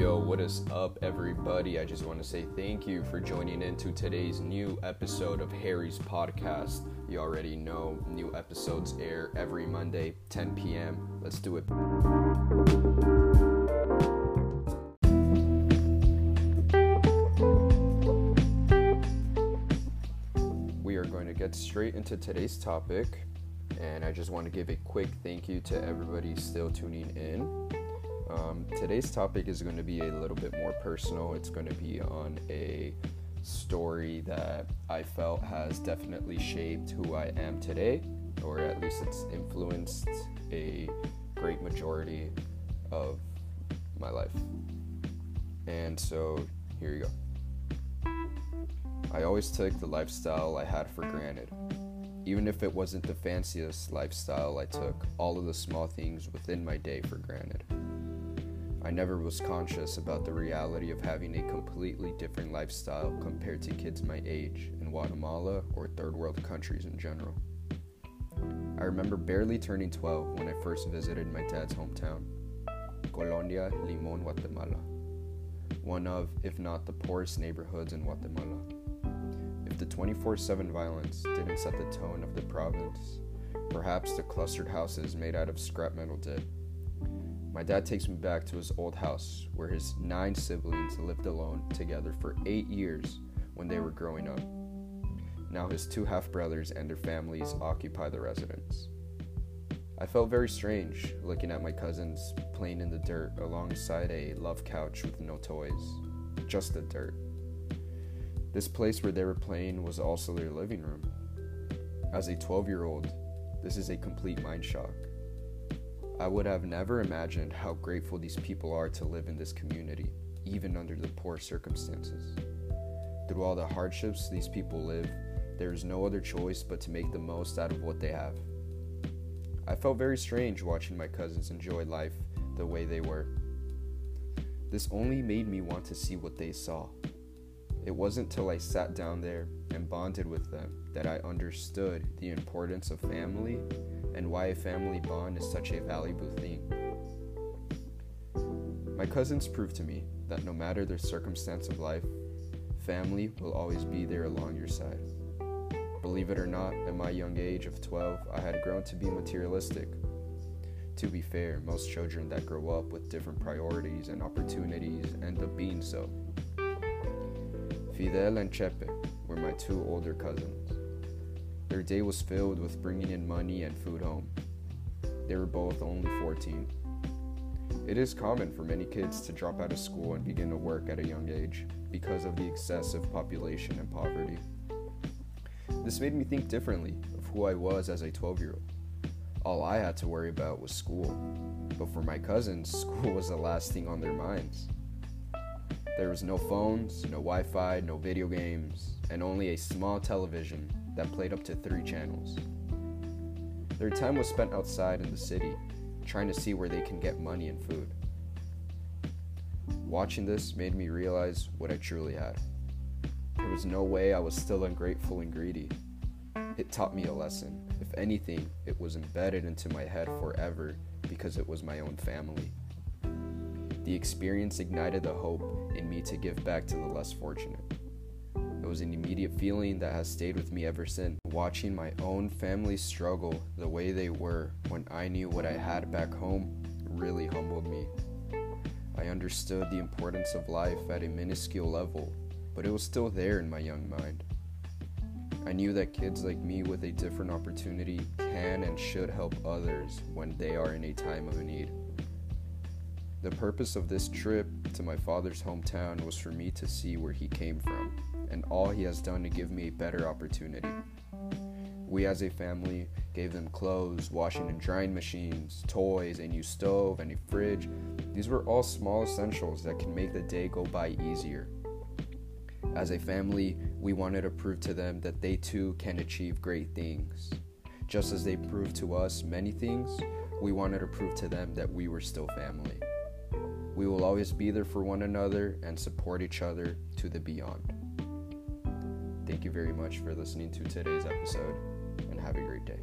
Yo, what is up, everybody? I just want to say thank you for joining into today's new episode of Harry's podcast. You already know new episodes air every Monday, 10 p.m. Let's do it. We are going to get straight into today's topic, and I just want to give a quick thank you to everybody still tuning in. Um, today's topic is going to be a little bit more personal. It's going to be on a story that I felt has definitely shaped who I am today, or at least it's influenced a great majority of my life. And so here you go. I always took the lifestyle I had for granted. Even if it wasn't the fanciest lifestyle, I took all of the small things within my day for granted. I never was conscious about the reality of having a completely different lifestyle compared to kids my age in Guatemala or third world countries in general. I remember barely turning 12 when I first visited my dad's hometown, Colonia Limon, Guatemala, one of, if not the poorest neighborhoods in Guatemala. If the 24 7 violence didn't set the tone of the province, perhaps the clustered houses made out of scrap metal did. My dad takes me back to his old house where his nine siblings lived alone together for eight years when they were growing up. Now his two half brothers and their families occupy the residence. I felt very strange looking at my cousins playing in the dirt alongside a love couch with no toys, just the dirt. This place where they were playing was also their living room. As a 12 year old, this is a complete mind shock. I would have never imagined how grateful these people are to live in this community, even under the poor circumstances. Through all the hardships these people live, there is no other choice but to make the most out of what they have. I felt very strange watching my cousins enjoy life the way they were. This only made me want to see what they saw. It wasn't till I sat down there and bonded with them that I understood the importance of family and why a family bond is such a valuable thing. My cousins proved to me that no matter the circumstance of life, family will always be there along your side. Believe it or not, at my young age of 12, I had grown to be materialistic. To be fair, most children that grow up with different priorities and opportunities end up being so. Fidel and Chepe were my two older cousins. Their day was filled with bringing in money and food home. They were both only 14. It is common for many kids to drop out of school and begin to work at a young age because of the excessive population and poverty. This made me think differently of who I was as a 12 year old. All I had to worry about was school, but for my cousins, school was the last thing on their minds. There was no phones, no Wi Fi, no video games, and only a small television that played up to three channels. Their time was spent outside in the city, trying to see where they can get money and food. Watching this made me realize what I truly had. There was no way I was still ungrateful and greedy. It taught me a lesson. If anything, it was embedded into my head forever because it was my own family. The experience ignited the hope in me to give back to the less fortunate. It was an immediate feeling that has stayed with me ever since. Watching my own family struggle the way they were when I knew what I had back home really humbled me. I understood the importance of life at a minuscule level, but it was still there in my young mind. I knew that kids like me with a different opportunity can and should help others when they are in a time of need. The purpose of this trip to my father's hometown was for me to see where he came from and all he has done to give me a better opportunity. We as a family gave them clothes, washing and drying machines, toys, a new stove, and a fridge. These were all small essentials that can make the day go by easier. As a family, we wanted to prove to them that they too can achieve great things. Just as they proved to us many things, we wanted to prove to them that we were still family. We will always be there for one another and support each other to the beyond. Thank you very much for listening to today's episode and have a great day.